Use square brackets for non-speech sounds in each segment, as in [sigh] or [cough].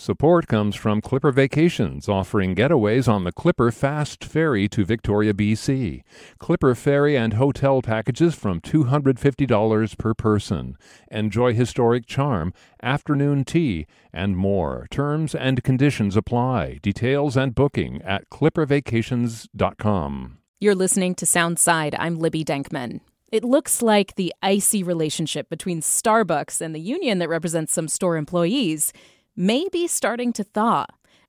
Support comes from Clipper Vacations, offering getaways on the Clipper Fast Ferry to Victoria, BC. Clipper Ferry and hotel packages from $250 per person. Enjoy historic charm, afternoon tea, and more. Terms and conditions apply. Details and booking at clippervacations.com. You're listening to Soundside. I'm Libby Denkman. It looks like the icy relationship between Starbucks and the union that represents some store employees may be starting to thaw.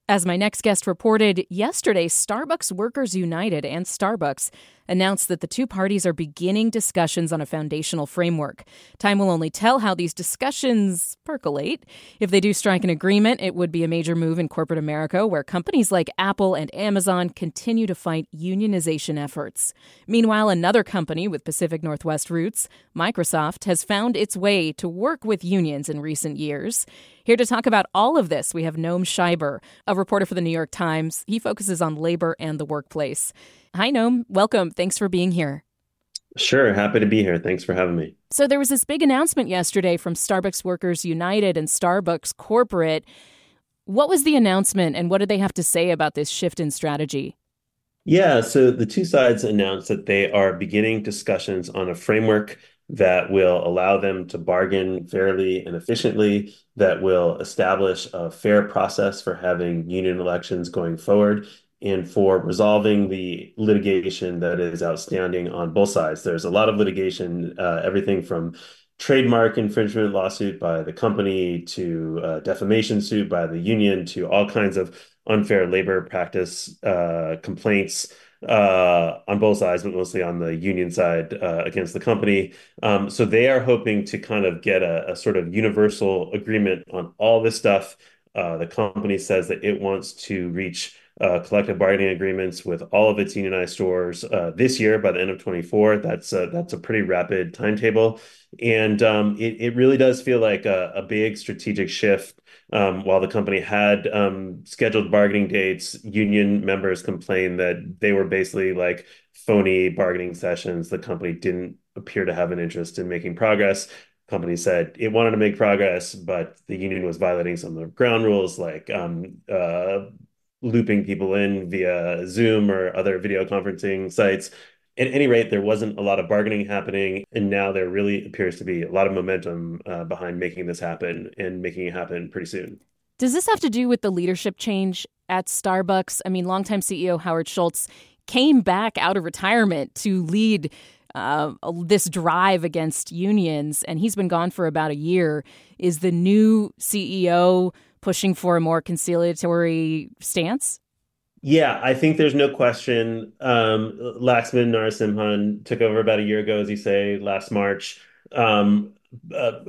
As my next guest reported yesterday, Starbucks Workers United and Starbucks announced that the two parties are beginning discussions on a foundational framework. Time will only tell how these discussions percolate. If they do strike an agreement, it would be a major move in corporate America, where companies like Apple and Amazon continue to fight unionization efforts. Meanwhile, another company with Pacific Northwest roots, Microsoft, has found its way to work with unions in recent years. Here to talk about all of this, we have Noam Scheiber, a reporter for the New York Times. He focuses on labor and the workplace. Hi, Noam. Welcome. Thanks for being here. Sure. Happy to be here. Thanks for having me. So, there was this big announcement yesterday from Starbucks Workers United and Starbucks Corporate. What was the announcement and what did they have to say about this shift in strategy? Yeah, so the two sides announced that they are beginning discussions on a framework that will allow them to bargain fairly and efficiently, that will establish a fair process for having union elections going forward, and for resolving the litigation that is outstanding on both sides. There's a lot of litigation, uh, everything from trademark infringement lawsuit by the company to uh, defamation suit by the union to all kinds of unfair labor practice uh, complaints uh, on both sides, but mostly on the union side uh, against the company. Um, so they are hoping to kind of get a, a sort of universal agreement on all this stuff. Uh, the company says that it wants to reach collective bargaining agreements with all of its unionized stores uh, this year by the end of 24. That's a, that's a pretty rapid timetable. And um, it, it really does feel like a, big strategic shift. Um, while the company had um, scheduled bargaining dates, union members complained that they were basically like phony bargaining sessions. The company didn't appear to have an interest in making progress company said it wanted to make progress, but the union was violating some of the ground rules, like uh, looping people in via Zoom or other video conferencing sites. At any rate, there wasn't a lot of bargaining happening, and now there really appears to be a lot of momentum uh, behind making this happen and making it happen pretty soon. Does this have to do with the leadership change at Starbucks? I mean, longtime CEO Howard Schultz came back out of retirement to lead uh, this drive against unions, and he's been gone for about a year. Is the new CEO pushing for a more conciliatory stance? Yeah, I think there's no question. Um, Laxman Narasimhan took over about a year ago, as you say, last March. Um, uh,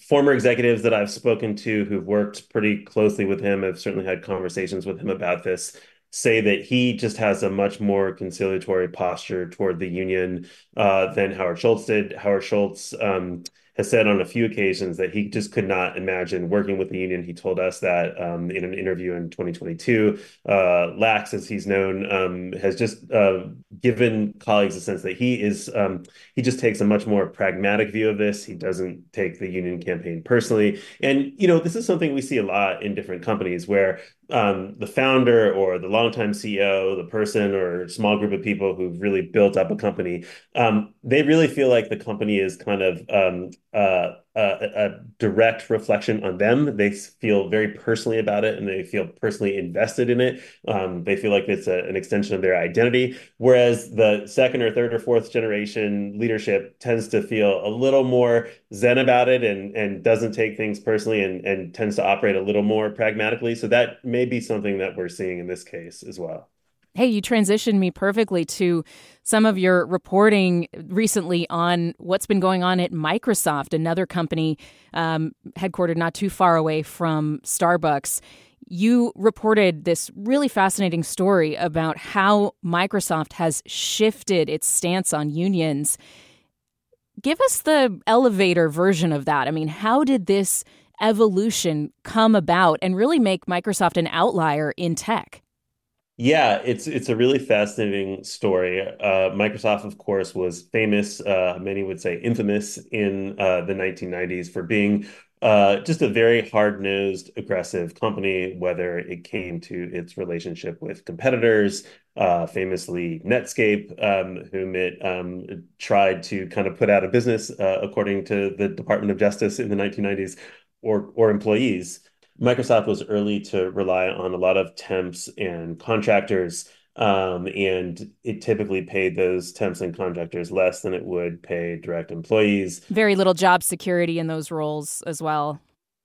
former executives that I've spoken to who've worked pretty closely with him have certainly had conversations with him about this say that he just has a much more conciliatory posture toward the union uh, than Howard Schultz did. Howard Schultz um, has said on a few occasions that he just could not imagine working with the union. He told us that um, in an interview in 2022. Uh, Lax, as he's known, um, has just uh, given colleagues a sense that he is um, he just takes a much more pragmatic view of this. He doesn't take the union campaign personally, and you know this is something we see a lot in different companies where um, the founder or the longtime CEO, the person or small group of people who've really built up a company, um, they really feel like the company is kind of um, uh, a, direct reflection on them. They feel very personally about it and they feel personally invested in it. Um, they feel like it's a, an extension of their identity. Whereas the second or third or fourth generation leadership tends to feel a little more zen about it and, and doesn't take things personally and, and tends to operate a little more pragmatically. So that may be something that we're seeing in this case as well. Hey, you transitioned me perfectly to some of your reporting recently on what's been going on at Microsoft, another company um, headquartered not too far away from Starbucks. You reported this really fascinating story about how Microsoft has shifted its stance on unions. Give us the elevator version of that. I mean, how did this evolution come about and really make Microsoft an outlier in tech? Yeah, it's it's a really fascinating story. Uh, Microsoft, of course, was famous, uh, many would say infamous, in uh, the 1990s for being uh, just a very hard-nosed, aggressive company, whether it came to its relationship with competitors, uh, famously Netscape, um, whom it um, tried to kind of put out of business, uh, according to the Department of Justice in the 1990s, or or employees. Microsoft was early to rely on a lot of temps and contractors um, and it typically paid those temps and contractors less than it would pay direct employees. Very little job security in those roles as well.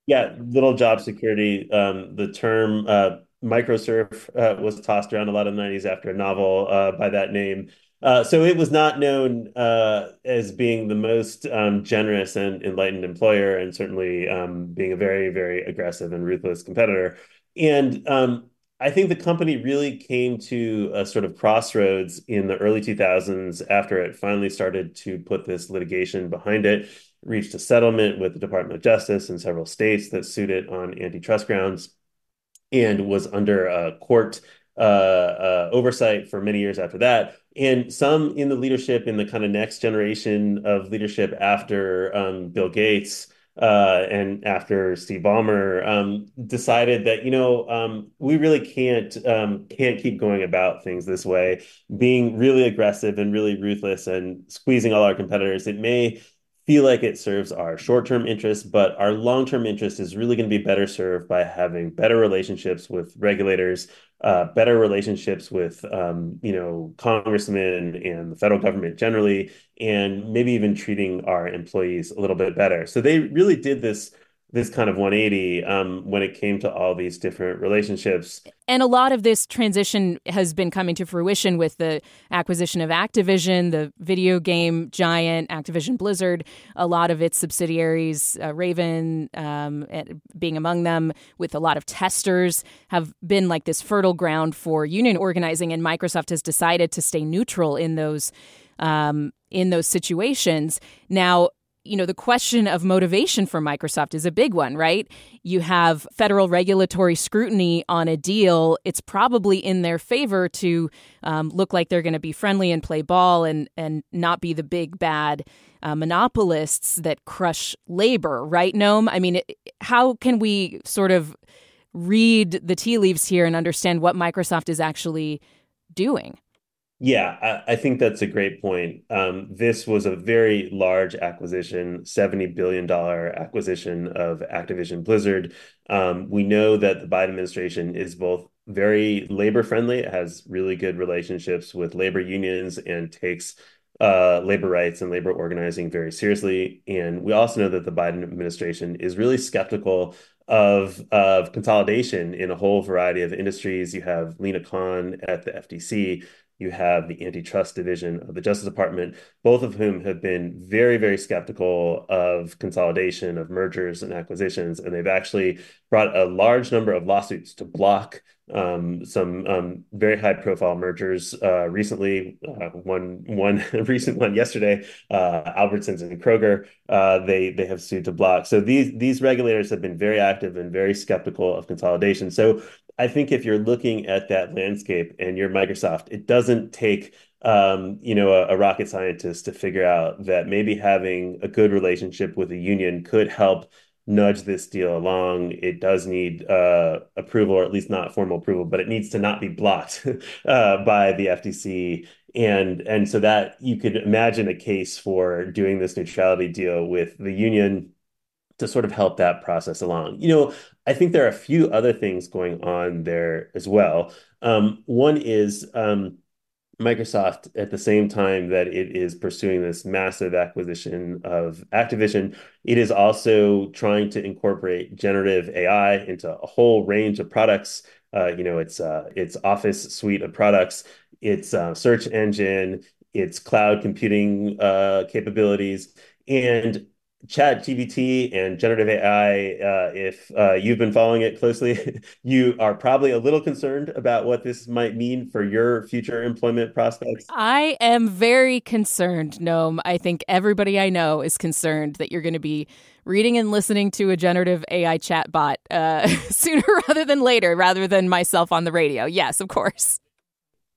Yeah, little job security. Um, the term uh, microserf uh, was tossed around a lot in the 90s after a novel uh, by that name. Uh, so it was not known uh, as being the most um, generous and enlightened employer, and certainly um, being a very, very aggressive and ruthless competitor. And um, I think the company really came to a sort of crossroads in the early 2000s after it finally started to put this litigation behind it, reached a settlement with the Department of Justice in several states that sued it on antitrust grounds, and was under a court uh, uh, oversight for many years after that. And some in the leadership, in the kind of next generation of leadership after um, Bill Gates, uh, and after Steve Ballmer um, decided that you know um, we really can't um, can't keep going about things this way, being really aggressive and really ruthless and squeezing all our competitors. It may feel like it serves our short-term interests, but our long-term interest is really going to be better served by having better relationships with regulators, uh, better relationships with um, you know congressmen and the federal government generally, and maybe even treating our employees a little bit better. So they really did this this kind of 180 um, when it came to all these different relationships. And a lot of this transition has been coming to fruition with the acquisition of Activision, the video game giant Activision Blizzard, a lot of its subsidiaries, uh, Raven um, being among them, with a lot of testers, have been like this fertile ground for union organizing. And Microsoft has decided to stay neutral in those. Um, in those situations. Now, you know, the question of motivation for Microsoft is a big one, right? You have federal regulatory scrutiny on a deal. It's probably in their favor to um, look like they're going to be friendly and play ball and, and not be the big bad uh, monopolists that crush labor, right, Noam? I mean, it, how can we sort of read the tea leaves here and understand what Microsoft is actually doing? Yeah, I, think that's a great point. Um, this was a very large acquisition, $70 billion acquisition of Activision Blizzard. Um, we know that the Biden administration is both very labor friendly, it has really good relationships with labor unions, and takes uh, labor rights and labor organizing very seriously. And we also know that the Biden administration is really skeptical of of consolidation in a whole variety of industries. You have Lina Khan at the FTC you have the antitrust division of the Justice Department, both of whom have been very, very skeptical of consolidation, of mergers and acquisitions. And they've actually brought a large number of lawsuits to block um, some um, very high profile mergers uh, recently. Uh, one one [laughs] recent one yesterday, uh, Albertsons and Kroger. Uh, they they have sued to block. So these these regulators have been very active and very skeptical of consolidation. So I think if you're looking at that landscape and you're Microsoft, it doesn't take um, you know a, a, rocket scientist to figure out that maybe having a good relationship with a union could help nudge this deal along. It does need uh, approval, or at least not formal approval, but it needs to not be blocked [laughs] uh, by the FTC. And and so that you could imagine a case for doing this neutrality deal with the union to sort of help that process along. You know, I think there are a few other things going on there as well. Um, one is um, Microsoft, at the same time that it is pursuing this massive acquisition of Activision, it is also trying to incorporate generative AI into a whole range of products. Uh, you know, it's uh, its Office suite of products, its uh, search engine, its cloud computing uh, capabilities, and chat gpt and generative ai uh, if uh, you've been following it closely [laughs] you are probably a little concerned about what this might mean for your future employment prospects. I am very concerned noam. I think everybody i know is concerned that you're going to be reading and listening to a generative ai chatbot uh, [laughs] sooner rather than later rather than myself on the radio. Yes of course.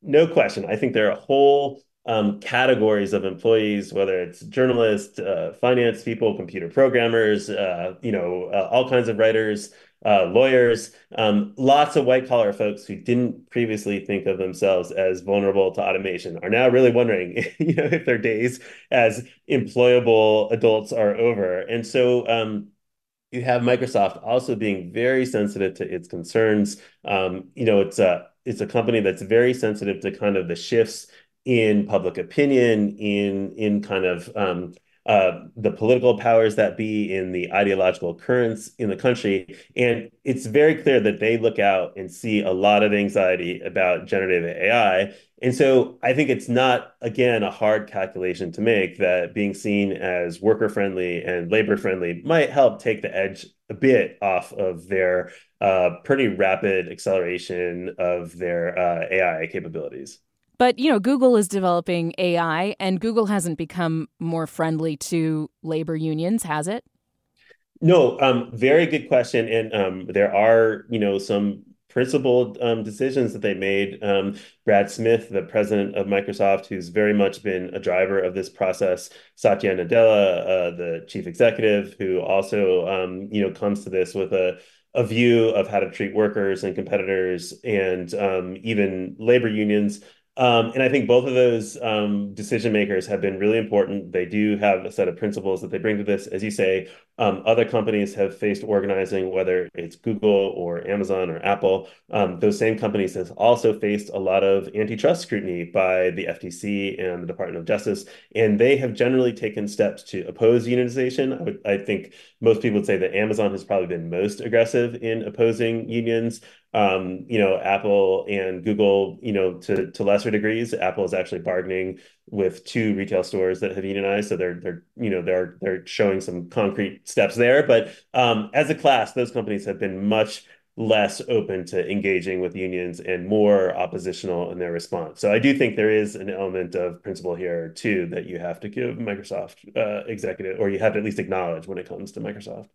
No question. I think there are a whole um, categories of employees, whether it's journalists, uh, finance people, computer programmers, uh, you know, uh, all kinds of writers, uh, lawyers, um, lots of white collar folks who didn't previously think of themselves as vulnerable to automation are now really wondering, [laughs] you know, if their days as employable adults are over. And so, um, you have Microsoft also being very sensitive to its concerns. Um, you know, it's a it's a company that's very sensitive to kind of the shifts in public opinion, in in kind of um, uh, the political powers that be, in the ideological currents in the country, and it's very clear that they look out and see a lot of anxiety about generative AI. And so I think it's not, again, a hard calculation to make that being seen as worker friendly and labor friendly might help take the edge a bit off of their uh, pretty rapid acceleration of their uh, AI capabilities. But, you know, Google is developing AI, and Google hasn't become more friendly to labor unions, has it? No, um, very good question. And um, there are, you know, some principled um, decisions that they made. Um, Brad Smith, the president of Microsoft, who's very much been a driver of this process, Satya Nadella, uh, the chief executive, who also, um, you know, comes to this with a a view of how to treat workers and competitors and um, even labor unions and I think both of those um, decision makers have been really important. They do have a set of principles that they bring to this. As you say, um, other companies have faced organizing, whether it's Google or Amazon or Apple. Um, those same companies have also faced a lot of antitrust scrutiny by the FTC and the Department of Justice, and they have generally taken steps to oppose unionization. I, think most people would say that Amazon has probably been most aggressive in opposing unions. Um, you know, Apple and Google, you know, to lesser degrees. Apple is actually bargaining with two retail stores that have unionized, so they're they're you know they're they're showing some concrete steps there. But um, as a class, those companies have been much less open to engaging with unions and more oppositional in their response. So I do think there is an element of principle here too that you have to give Microsoft uh, executive, or you have to at least acknowledge when it comes to Microsoft.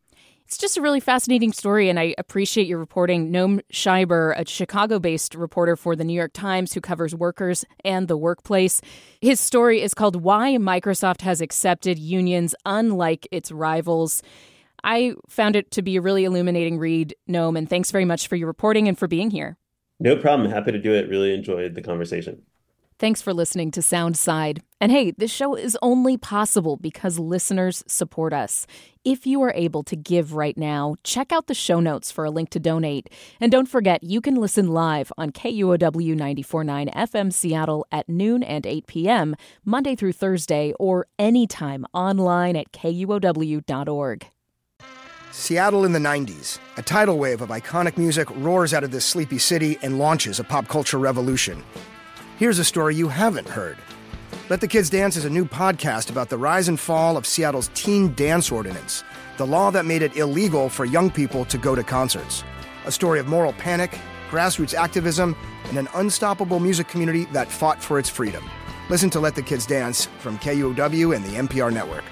It's just a really fascinating story, and I appreciate your reporting. Noam Scheiber, a Chicago based reporter for the New York Times who covers workers and the workplace. His story is called Why Microsoft Has Accepted Unions Unlike Its Rivals. I found it to be a really illuminating read, Noam, and thanks very much for your reporting and for being here. No problem. Happy to do it. Really enjoyed the conversation. Thanks for listening to Soundside. And hey, this show is only possible because listeners support us. If you are able to give right now, check out the show notes for a link to donate. And don't forget, you can listen live on KUOW 94.9 FM Seattle at noon and 8 p.m., Monday through Thursday, or anytime online at KUOW.org. Seattle in the 90s. A tidal wave of iconic music roars out of this sleepy city and launches a pop culture revolution. Here's a story you haven't heard. Let the Kids Dance is a new podcast about the rise and fall of Seattle's teen dance ordinance, the law that made it illegal for young people to go to concerts. A story of moral panic, grassroots activism, and an unstoppable music community that fought for its freedom. Listen to Let the Kids Dance from KUOW and the NPR network.